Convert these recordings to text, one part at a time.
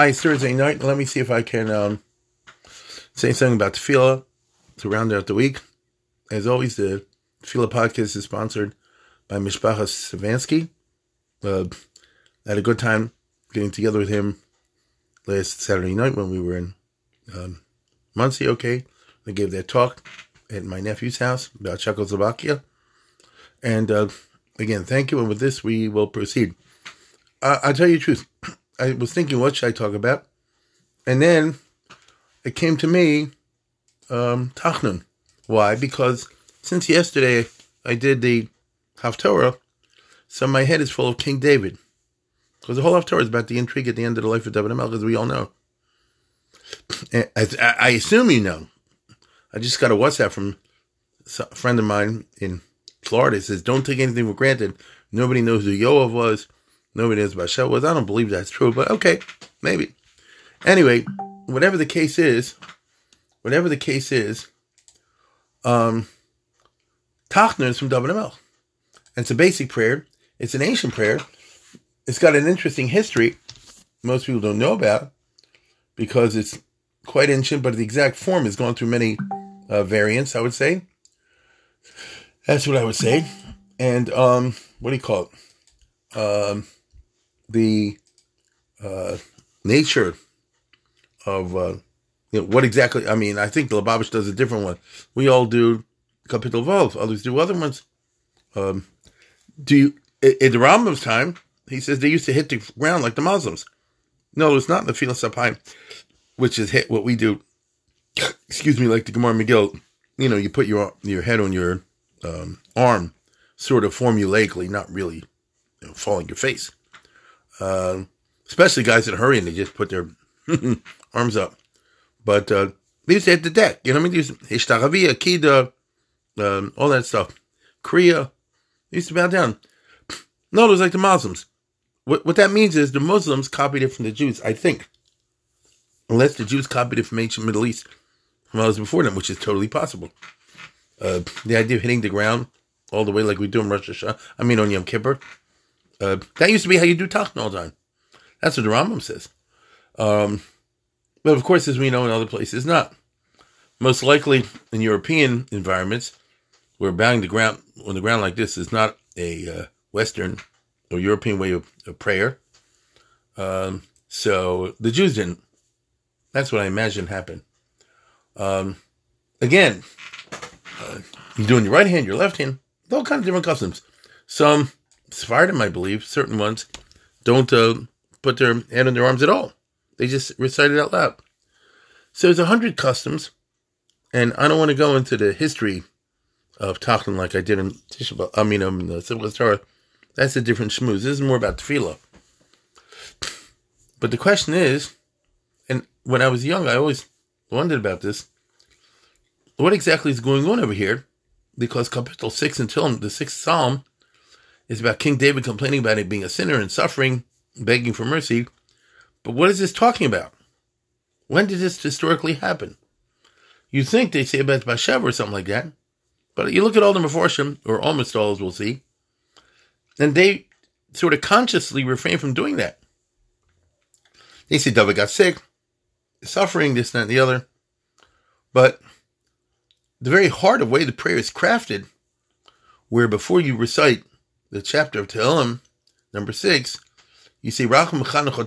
Hi, it's Thursday night. Let me see if I can um, say something about tefillah to round out the week. As always, the tefillah podcast is sponsored by Mishpachas Savansky. Uh, I had a good time getting together with him last Saturday night when we were in um, Monsey. Okay, They gave that talk at my nephew's house about Czechoslovakia. And uh, again, thank you. And with this, we will proceed. Uh, I'll tell you the truth. I was thinking, what should I talk about? And then it came to me, um, Tachnun. Why? Because since yesterday I did the Haftorah, so my head is full of King David. Because the whole Haftorah is about the intrigue at the end of the life of David Melech, as we all know. I, I assume you know. I just got a WhatsApp from a friend of mine in Florida. It says, don't take anything for granted. Nobody knows who Yoav was. Nobody knows about was. I don't believe that's true, but okay, maybe. Anyway, whatever the case is, whatever the case is, um, Tachnun is from Melch. And it's a basic prayer. It's an ancient prayer. It's got an interesting history most people don't know about because it's quite ancient, but the exact form has gone through many uh, variants, I would say. That's what I would say. And um, what do you call it? Um, the uh, nature of uh, you know, what exactly. I mean, I think the Lubavitch does a different one. We all do Kapitel Vav. Others do other ones. Um, do you? In the Rambam's time, he says they used to hit the ground like the Muslims. No, it's not in the Filas Apayim, which is hit what we do. Excuse me, like the Gemara Megillah. You know, you put your your head on your um, arm, sort of formulaically, not really you know, falling your face. Uh, especially guys that hurry and they just put their arms up. But uh, they used to hit the deck. You know what I mean? Hishtagavia, Kida, um, all that stuff. Kriya. They used to bow down. No, it was like the Muslims. What, what that means is the Muslims copied it from the Jews, I think. Unless the Jews copied it from ancient Middle East from others before them, which is totally possible. Uh, the idea of hitting the ground all the way like we do in Hashanah, I mean on Yom Kippur, uh, that used to be how you do Tachnun all the time. That's what the Rambam says. Um, but of course, as we know in other places, not. Most likely in European environments, where bowing the ground on the ground like this is not a uh, Western or European way of, of prayer. Um, so the Jews didn't. That's what I imagine happened. Um, again, uh, you're doing your right hand, your left hand, all kinds of different customs. Some Sephardim, I believe, certain ones don't uh, put their hand on their arms at all. They just recite it out loud. So there's a hundred customs, and I don't want to go into the history of Tachnun like I did in Tisha I mean, um, the Civil Torah. That's a different schmooze. This is more about tefillah. But the question is, and when I was young, I always wondered about this. What exactly is going on over here? Because Kapitel 6 until the sixth psalm is about King David complaining about it being a sinner and suffering, begging for mercy. But what is this talking about? When did this historically happen? You think they say about Bathsheba or something like that, but you look at all the Meforshim, or almost all as we'll see, and they sort of consciously refrain from doing that. They say David got sick, suffering, this, that, and the other. But the very heart of way the prayer is crafted, where before you recite the chapter of Tehillim, number six, you see, Rachim Rachim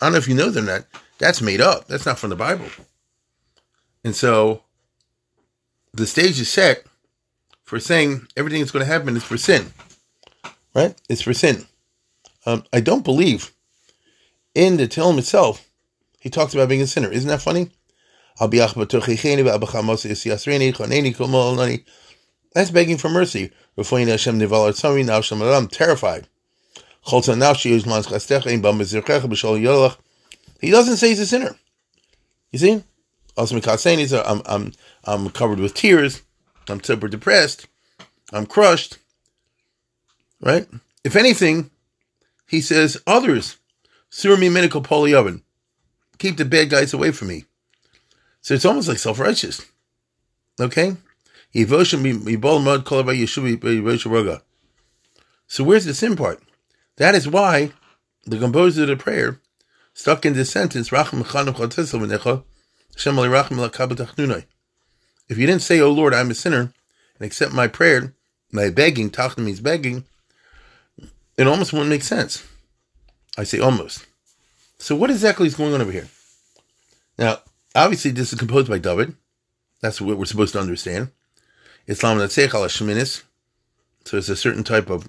I don't know if you know them that. That's made up. That's not from the Bible. And so the stage is set for saying everything that's going to happen is for sin. Right? It's for sin. Um, I don't believe in the Tehillim itself, he talks about being a sinner. Isn't that funny? That's begging for mercy. I'm terrified. He doesn't say he's a sinner. You see? I'm, I'm, I'm covered with tears. I'm super depressed. I'm crushed. Right? If anything, he says, others, surmi medical polyoven. Keep the bad guys away from me. So it's almost like self-righteous. Okay? So where's the sin part? That is why the composer of the prayer stuck in this sentence, if you didn't say, Oh Lord, I'm a sinner, and accept my prayer, my begging, tachna means begging, it almost wouldn't make sense. I say almost. So what exactly is going on over here? Now, obviously this is composed by David. That's what we're supposed to understand. Islam Natsech ala Sheminis. So it's a certain type of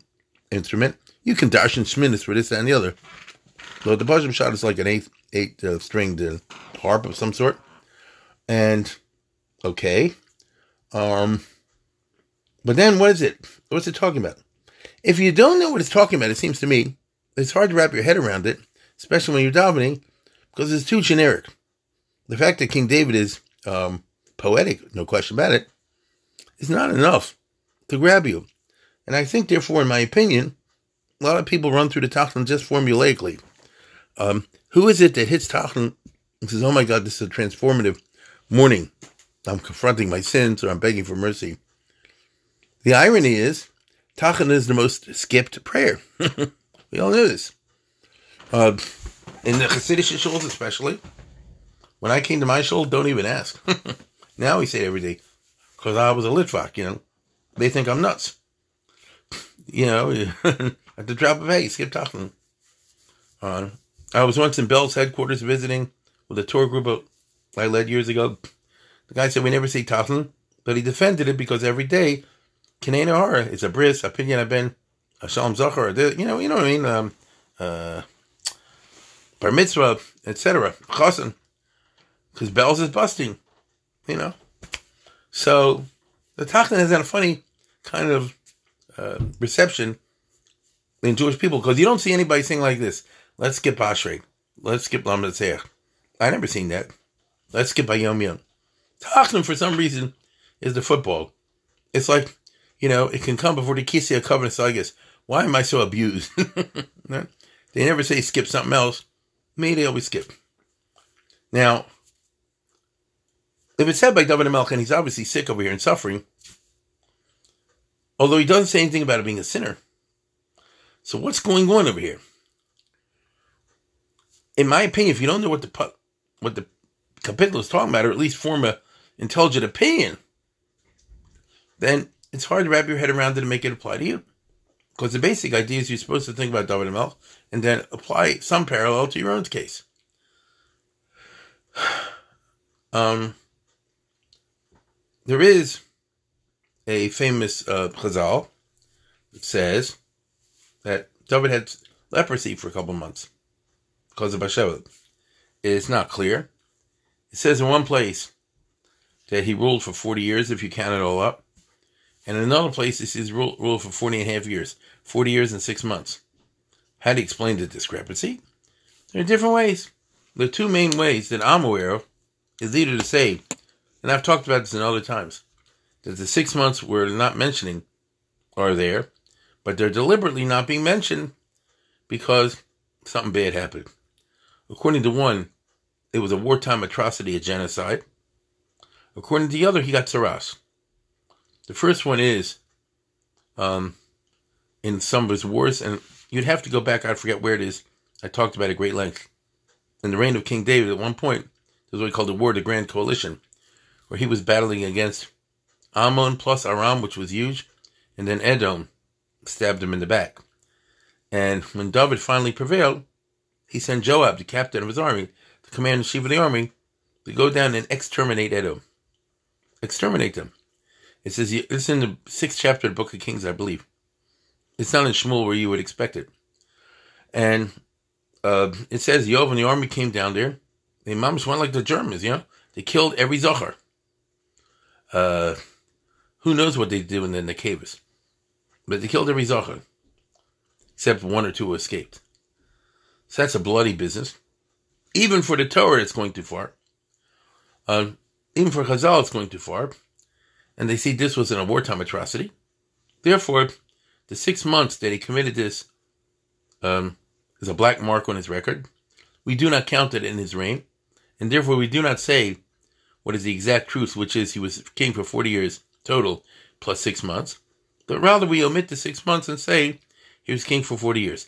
instrument. You can dash in Shminis for this and the other. So the Bajam shot is like an eight eight uh, stringed uh, harp of some sort. And okay. Um but then what is it? What's it talking about? If you don't know what it's talking about, it seems to me, it's hard to wrap your head around it, especially when you're davening, because it's too generic. The fact that King David is um, poetic, no question about it, is not enough to grab you. And I think, therefore, in my opinion, a lot of people run through the Tachlan just formulaically. Um, who is it that hits Tachlan and says, oh my God, this is a transformative morning. I'm confronting my sins or I'm begging for mercy. The irony is, Tachnun is the most skipped prayer. we all know this. Uh, in the Hasidic shuls, especially, when I came to my shul, don't even ask. now we say it every day because I was a Litvak, you know. They think I'm nuts. You know, at the drop of a skip Tachnun. Uh, I was once in Belz headquarters visiting with a tour group I led years ago. The guy said we never see Tachnun, but he defended it because every day Kanena Hara is a bris, a pidyon ben, a shalom zachar, you know, you know what I mean? Um, uh, bar mitzvah, etc. Chasen, because Belz is busting, you know. So the Tachnun has had a funny kind of uh, reception in Jewish people because you don't see anybody saying like this. Let's skip Ashrei. Let's skip Lamed I never seen that. Let's skip Ayom Yom. Tachnun, for some reason, is the football. It's like you know, it can come before the Kisya covenant. So I guess, why am I so abused? they never say skip something else. Me, they always skip. Now, if it's said by David Melech, and he's obviously sick over here and suffering, although he doesn't say anything about it being a sinner. So what's going on over here? In my opinion, if you don't know what the what the kapitel is talking about, or at least form a intelligent opinion, then it's hard to wrap your head around it and make it apply to you. Because the basic idea is you're supposed to think about David and Melch and then apply some parallel to your own case. Um, there is a famous uh, chazal that says that David had leprosy for a couple months because of Bashevet. It's not clear. It says in one place that he ruled for 40 years, if you count it all up. And in another place, it says rule, rule for 40 and a half years, 40 years and six months. How do you explain the discrepancy? There are different ways. The two main ways that I'm aware of is either to say, and I've talked about this in other times, that the six months we're not mentioning are there, but they're deliberately not being mentioned because something bad happened. According to one, it was a wartime atrocity, a genocide. According to the other, he got Tzaraas. The first one is um, in some of his wars, and you'd have to go back, I forget where it is. I talked about it at great length. In the reign of King David, at one point, there was what he called the War of the Grand Coalition, where he was battling against Ammon plus Aram, which was huge, and then Edom stabbed him in the back. And when David finally prevailed, he sent Joab, the captain of his army, the commander in chief of the army, to go down and exterminate Edom. Exterminate them. It says it's in the sixth chapter of the Book of Kings, I believe. It's not in Shmuel where you would expect it. And uh, it says Yoav and the army came down there. The imams went like the Germans, you know. They killed every zachar. Uh, who knows what they did in the, in caves. But they killed every zachar. Except one or two escaped. So that's a bloody business. Even for the Torah, it's going too far. Uh, even for Chazal, it's going too far and they see this was a wartime atrocity. Therefore, the six months that he committed this um, is a black mark on his record. We do not count it in his reign, and therefore we do not say what is the exact truth, which is he was king for 40 years total, plus six months. But rather we omit the six months and say he was king for 40 years.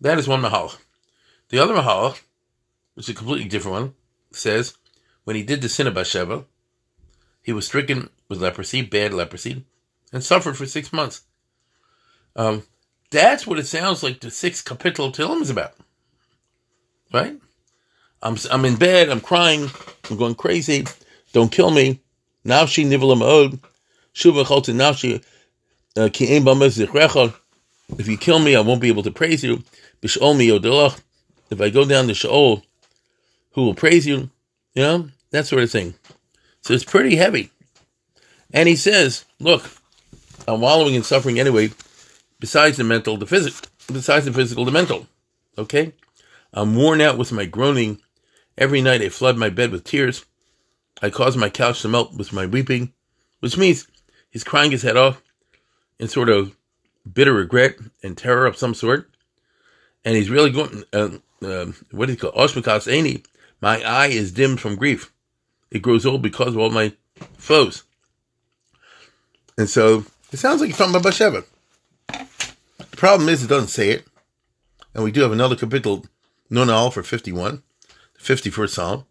That is one mahal. The other Mahala, which is a completely different one, says when he did the sin of Bathsheba, he was stricken with leprosy, bad leprosy, and suffered for six months. Um, that's what it sounds like the sixth kapitel Tehillim is about. Right? I'm, I'm in bed, I'm crying, I'm going crazy, don't kill me. Nafshi nivelam od, uh, If you kill me, I won't be able to praise you. Mi. If I go down to Sheol, who will praise you? You know, that sort of thing. So it's pretty heavy. And he says, look, I'm wallowing in suffering anyway, besides the mental, the physical, besides the physical, the mental. Okay? I'm worn out with my groaning. Every night I flood my bed with tears. I caused my couch to melt with my weeping, which means he's crying his head off in sort of bitter regret and terror of some sort. And he's really going, uh, uh, what do you call Oshmakas Aini. My eye is dimmed from grief. It grows old because of all my foes. And so it sounds like he's talking about Bathsheba. The problem is it doesn't say it. And we do have another kapitel, Nonal, for 51, the 51st Psalm,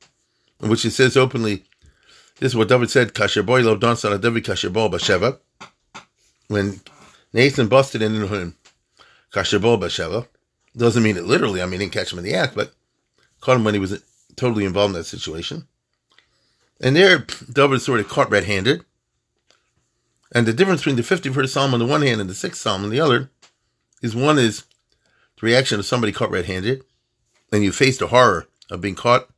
in which it says openly, this is what David said, Kasher boy lo don son David kasher bo Bathsheba. When Nathan busted in him, Kasher bo Bathsheba. Doesn't mean it literally. I mean, didn't catch him in the act, but caught him when he was totally involved in that situation. And there, David sort of caught red-handed. And the difference between the 51st Psalm on the one hand and the 6th Psalm on the other is one is the reaction of somebody caught red-handed, and you face the horror of being caught,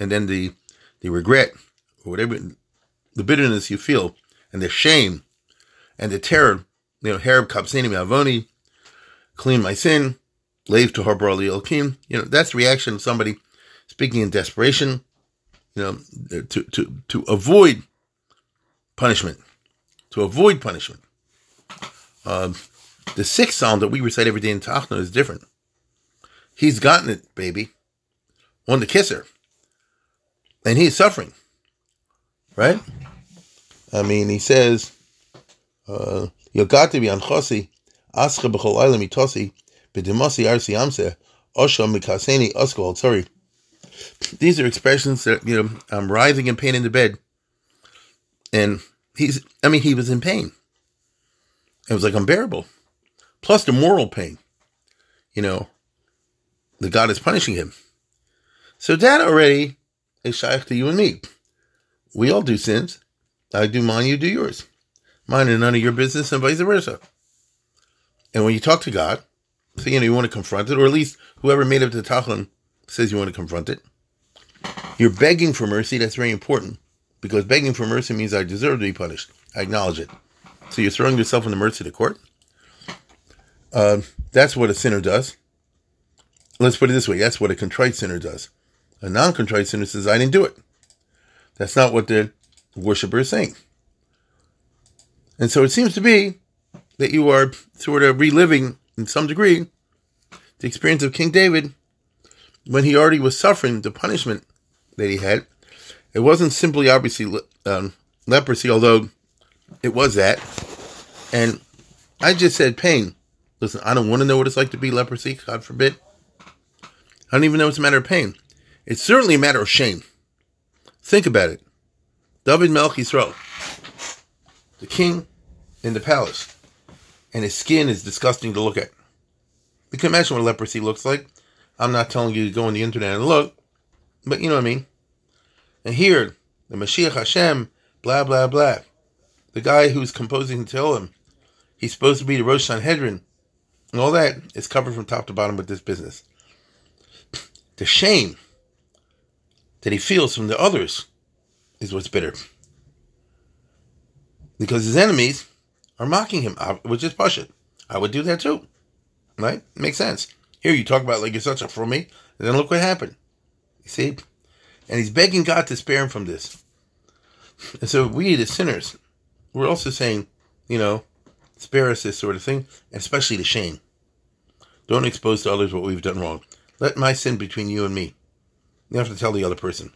and then the, the regret, whatever, the bitterness you feel, and the shame, and the terror, you know, Harab Kapsini Avoni, clean my sin, lave to Harbor Elohim. You know, that's the reaction of somebody speaking in desperation, you know, to, to, to avoid punishment, to avoid punishment. Uh, the sixth psalm that we recite every day in Tachna is different. He's gotten it, baby. On the kisser. And he's suffering. Right? I mean, he says, uh, Yogati bi anchosi, ascha b'chol aylam itosi, b'dimasi arsi amse, osha mikaseni osko sorry. These are expressions that, you know, I'm writhing in pain in the bed. And he's, I mean, he was in pain. It was like unbearable. Plus the moral pain. You know, the God is punishing him. So that already is shaykh to you and me. We all do sins. I do mine, you do yours. Mine are none of your business and vice versa. And when you talk to God, so you know you want to confront it, or at least whoever made up the Tachnun says you want to confront it. You're begging for mercy. That's very important because begging for mercy means I deserve to be punished. I acknowledge it. So you're throwing yourself in the mercy of the court. Uh, that's what a sinner does. Let's put it this way. That's what a contrite sinner does. A non-contrite sinner says, I didn't do it. That's not what the worshiper is saying. And so it seems to be that you are sort of reliving, in some degree, the experience of King David when he already was suffering the punishment that he had. It wasn't simply, obviously, um, leprosy, although it was that. And I just said pain. Listen, I don't want to know what it's like to be leprosy, God forbid. I don't even know it's a matter of pain. It's certainly a matter of shame. Think about it. David Melech Yisrael, the king in the palace, and his skin is disgusting to look at. You can imagine what leprosy looks like. I'm not telling you to go on the internet and look, but you know what I mean. And here, the Mashiach Hashem, blah blah blah. The guy who's composing the Tehillim, he's supposed to be the Rosh Sanhedrin, and all that is covered from top to bottom with this business the shame that he feels from the others is what's bitter. Because his enemies are mocking him, uh, which is Pashit. I would do that too. Right? Makes sense. Here you talk about like you're such a for me, and then look what happened. You see? And he's begging God to spare him from this. And so we, the sinners, we're also saying, you know, spare us this sort of thing, especially the shame. Don't expose to others what we've done wrong. Let my sin between you and me. You have to tell the other person.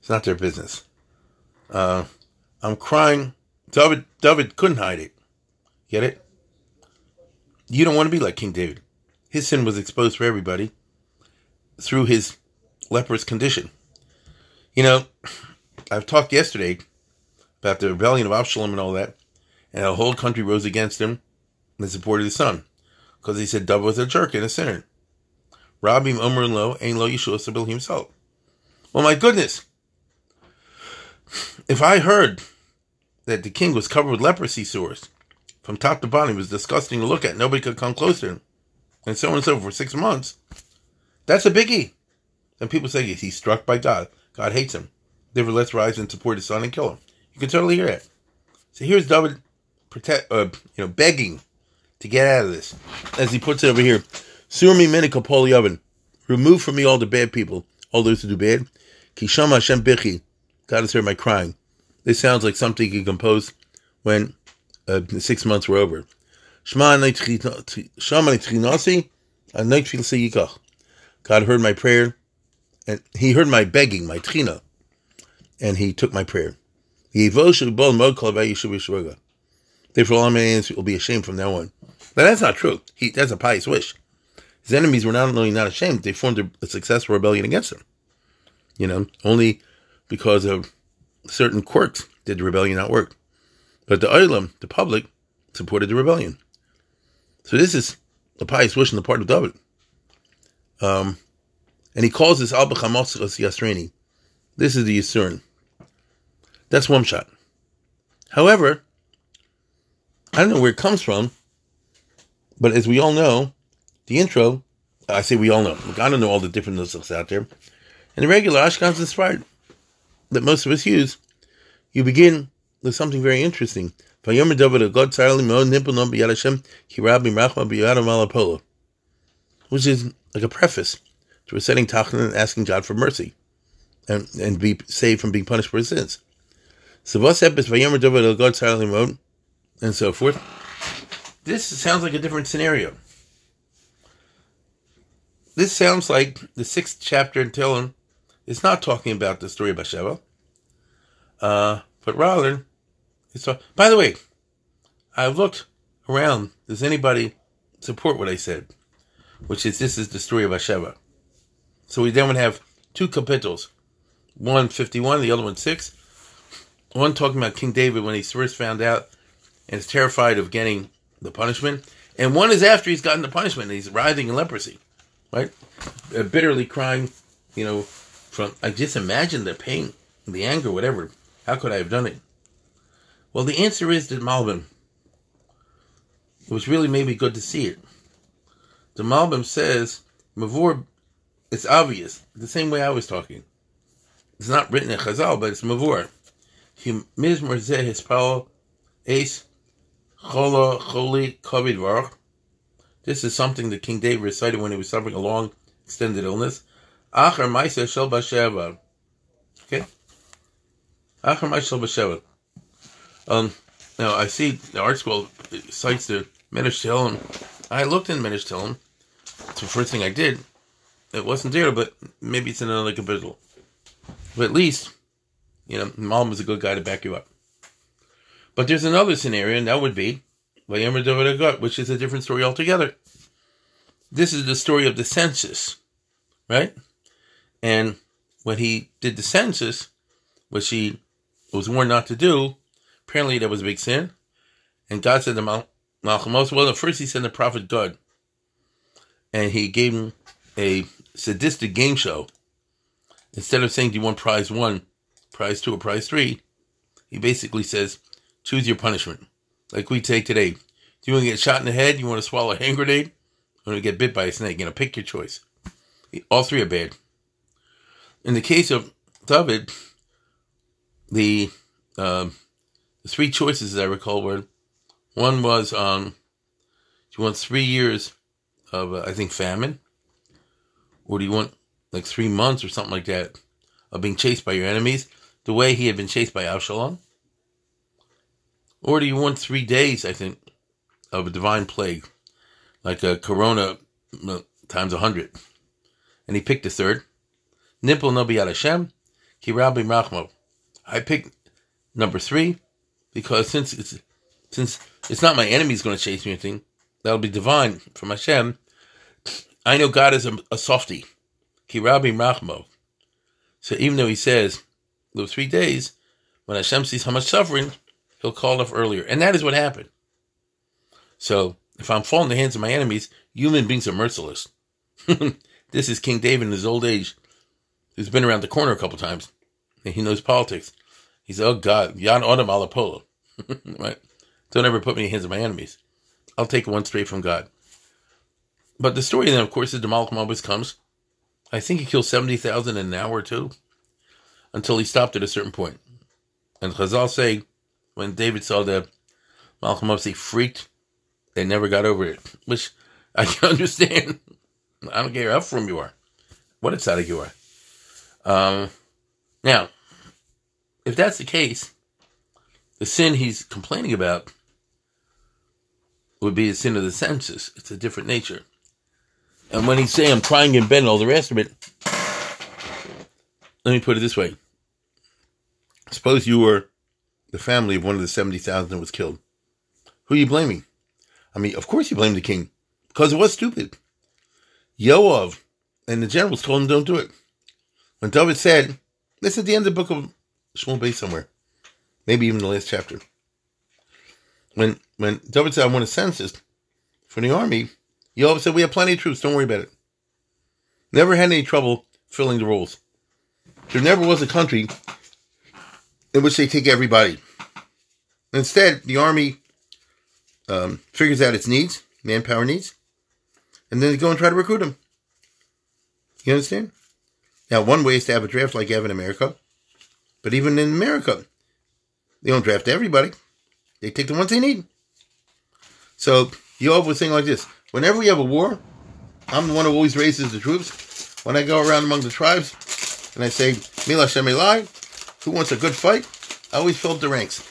It's not their business. Uh, I'm crying. David, David couldn't hide it. Get it? You don't want to be like King David. His sin was exposed for everybody. through his leprous condition. You know, I've talked yesterday about the rebellion of Absalom and all that, and the whole country rose against him and supported his son because he said David was a jerk and a sinner. Rabim Omer Lo Ein Lo Yeshua Sabil himself. Well, my goodness, if I heard that the king was covered with leprosy sores from top to bottom, it was disgusting to look at. Nobody could come close to him, and so on and so for six months. That's a biggie. And people say he's struck by God. God hates him. Therefore, let's rise and support his son and kill him. You can totally hear that. So here's David, protect, uh, you know, begging to get out of this, as he puts it over here. Surmi minikapoli oven. Remove from me all the bad people, those who do bad. Kishama Hashem bichi. God has heard my crying. This sounds like something he composed when uh, the six months were over. God heard my prayer, and He heard my begging, my trina, and He took my prayer. Therefore, all my enemies will be ashamed from now on. But that's not true. He, that's a pious wish. His enemies were not only not ashamed, they formed a successful rebellion against him. You know, only because of certain quirks did the rebellion not work. But the Olam, the public, supported the rebellion. So this is a pious wish on the part of David. Um, and he calls this Al Yasreni. This is the Yisurin. That's one shot. However, I don't know where it comes from, but as we all know, the intro, I say we all know. I don't know all the different nusachs out there. And the regular Ashkenaz inspired that most of us use, you begin with something very interesting. Which is like a preface to reciting Tachanun and asking God for mercy and, and be saved from being punished for his sins. And so forth. This sounds like a different scenario. This sounds like the sixth chapter in Tehillim is not talking about the story of Bathsheba, uh, but rather, it's talk- by the way, I've looked around. Does anybody support what I said? Which is this is the story of Bathsheba. So we then would have two capitals, one fifty-one, the other one six. One talking about King David when he first found out and is terrified of getting the punishment, and one is after he's gotten the punishment and he's writhing in leprosy, right? Bitterly crying, you know, from I just imagine the pain, the anger, whatever. How could I have done it? Well, the answer is that Malbim. It was really maybe good to see it. The Malbim says Mavur. It's obvious the same way I was talking. It's not written in Chazal, but it's Mavur. Mizmor zeh hispal ace chola choli kovid. This is something that King David recited when he was suffering a long, extended illness. Acher Maisa Shel Basheva. Okay? Acher Maisa Shel Basheva. Um, now, I see the ArtScroll cites the Medrash Tehillim. I looked in Medrash Tehillim. It's the first thing I did. It wasn't there, but maybe it's in another kapitel. But at least you know, mom was a good guy to back you up. But there's another scenario, and that would be which is a different story altogether. This is the story of the census, right? And when he did the census, which he was warned not to do, apparently that was a big sin. And God said to Mal- Malcolm well, first he sent the prophet Gad, and he gave him a sadistic game show. Instead of saying, Do you want prize one? prize two or prize three, he basically says, choose your punishment. Like we take today. Do you want to get shot in the head? You want to swallow a hand grenade? You want to get bit by a snake? You know, pick your choice. All three are bad. In the case of David, the, uh, the three choices, as I recall, were one was um, do you want three years of, uh, I think, famine? Or do you want like three months or something like that of being chased by your enemies? the way he had been chased by Absalom? Or do you want three days, I think, of a divine plague, like a corona times a hundred? And he picked the third. Nipple no biyad Hashem, kirabi rachmo. I picked number three because since it's since it's not my enemy's going to chase me or anything, that'll be divine from Hashem. I know God is a, a softy. Kirabi Rachmo. So even though he says those three days, when Hashem sees how much suffering, he'll call off earlier. And that is what happened. So if I'm falling in the hands of my enemies, human beings are merciless. this is King David in his old age, who's been around the corner a couple times, and he knows politics. He's oh God, Yan Odom Alapolo. right? Don't ever put me in the hands of my enemies. I'll take one straight from God. But the story then, of course, is Malcolm always comes. I think he killed 70,000 in an hour or two until he stopped at a certain point. And Chazal say, when David saw the Malcolm he freaked, they never got over it, which I can understand. I don't care how from you are, what a tzaddik you are. Um, now, if that's the case, the sin he's complaining about would be the sin of the census. It's a different nature. And when he say I'm bed and all the rest of it, let me put it this way. Suppose you were the family of one of the 70,000 that was killed. Who are you blaming? I mean, of course you blame the king, because it was stupid. Yoav and the generals told him don't do it. When David said, this is the end of the book of Shmuel Beis somewhere, maybe even the last chapter. When when David said, I want a census for the army, Yoav said, we have plenty of troops, don't worry about it. Never had any trouble filling the roles. There never was a country in which they take everybody. Instead, the army um, figures out its needs, manpower needs, and then they go and try to recruit them. You understand? Now, one way is to have a draft like you have in America, but even in America, they don't draft everybody. They take the ones they need. So Yoav was saying like this: Whenever we have a war, I'm the one who always raises the troops. When I go around among the tribes and I say Mila Shemelai, who wants a good fight, I always fill up the ranks.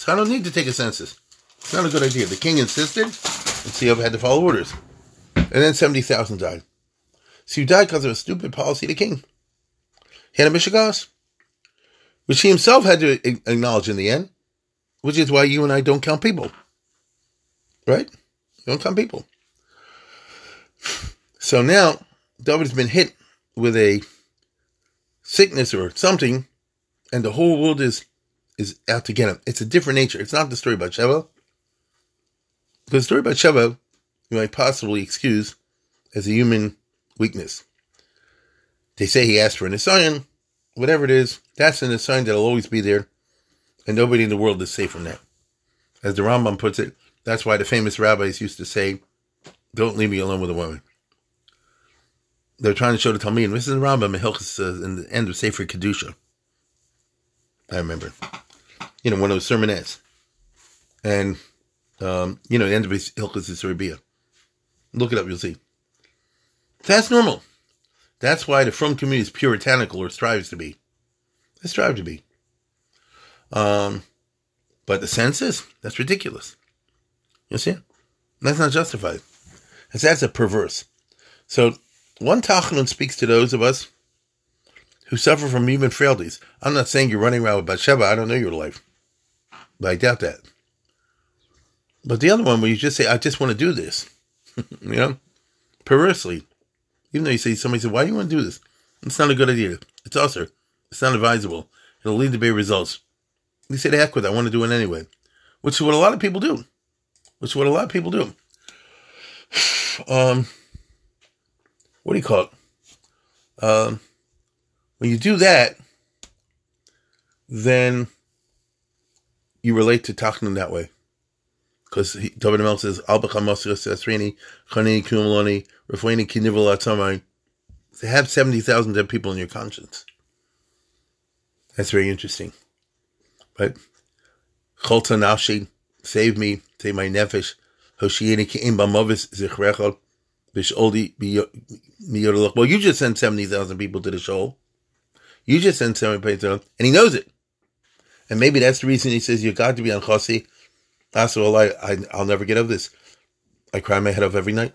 So I don't need to take a census. It's not a good idea. The king insisted, and Yoav had to follow orders. And then 70,000 died. So you died because of a stupid policy of the king. He had a mishigas, which he himself had to acknowledge in the end, which is why you and I don't count people. Right? Don't count people. So now, David's been hit with a sickness or something, and the whole world is is out to get him. It's a different nature. It's not the story about Sheva. The story about Sheva, you might possibly excuse as a human weakness. They say he asked for an assign, whatever it is, that's an assign that'll always be there, and nobody in the world is safe from that. As the Rambam puts it, that's why the famous rabbis used to say, don't leave me alone with a woman. They're trying to show the Talmud. This is the Rambam in, uh, in the end of Sefer Kedusha. I remember. You know, one of those sermonettes. And, um, you know, the end of his Hilchas is Look it up, you'll see. That's normal. That's why the Frum community is puritanical or strives to be. They strive to be. Um, but the census, that's ridiculous. You see? That's not justified. That's, that's a perverse. So one Tachanun speaks to those of us who suffer from human frailties. I'm not saying you're running around with Bathsheba. I don't know your life. But I doubt that. But the other one where you just say, I just want to do this. you know? Perversely. Even though you say somebody said, Why do you want to do this? It's not a good idea. It's also it's not advisable. It'll lead to bad results. You say, heck with it, I want to do it anyway. Which is what a lot of people do which is what a lot of people do. Um, what do you call it? Um, when you do that, then you relate to Tachanun that way. Because David Mel says, Al Sesrini, Chanini Kumloni, Rafuini Kinival Atamai. They have 70,000 dead people in your conscience. That's very interesting. Right? Cholta Nafshi, save me, save my nefesh, Hoshieni Ki'im Bamavis Zichrechel, Bisholdi Miyodalach. Well, you just sent 70,000 people to the show. You just sent 70,000, and he knows it. And maybe that's the reason he says, You got to be on Chossi. That's all I, I, I'll never get over this. I cry my head off every night.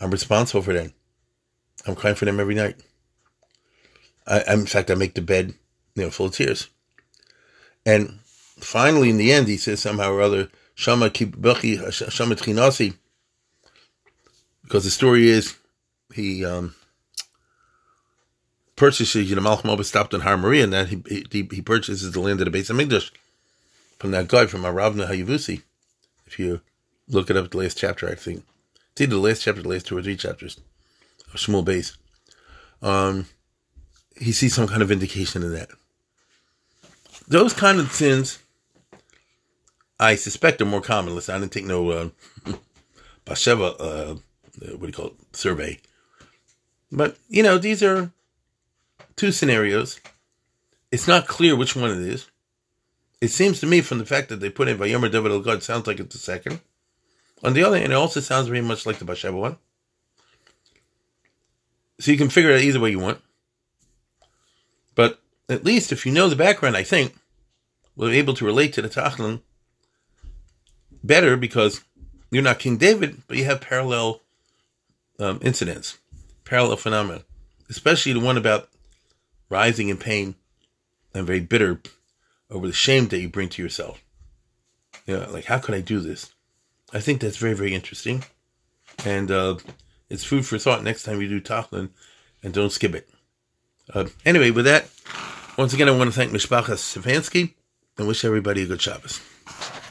I'm responsible for them. I'm crying for them every night. I'm in fact, I make the bed, you know, full of tears. And finally, in the end, he says somehow or other, Shama Kibechi Shama Tchinasi, because the story is he um, purchases, you know, Malcolm Oba stopped in Har Moriah, and then he, he, he purchases the land of the base of Migdash from that guy from Aravna Hayavusi. If you look it up, the last chapter, I think. It's either the last chapter, the last two or three chapters of Shmuel Beis. Um, he sees some kind of indication in that. Those kind of sins, I suspect, are more common. Listen, I didn't take no uh, Basheva, uh, what do you call it, survey. But, you know, these are two scenarios. It's not clear which one it is. It seems to me from the fact that they put in Vayomer David El Gad sounds like it's the second. On the other hand, it also sounds very much like the Basheba one. So you can figure it out either way you want. But at least if you know the background, I think, we're able to relate to the Tachlin better because you're not King David, but you have parallel um, incidents, parallel phenomena, especially the one about rising in pain and very bitter over the shame that you bring to yourself. You know, like, how could I do this? I think that's very, very interesting. And uh, it's food for thought next time you do Tachlin and don't skip it. Uh, anyway, with that, once again, I want to thank Mishpachas Stefanski and wish everybody a good Shabbos.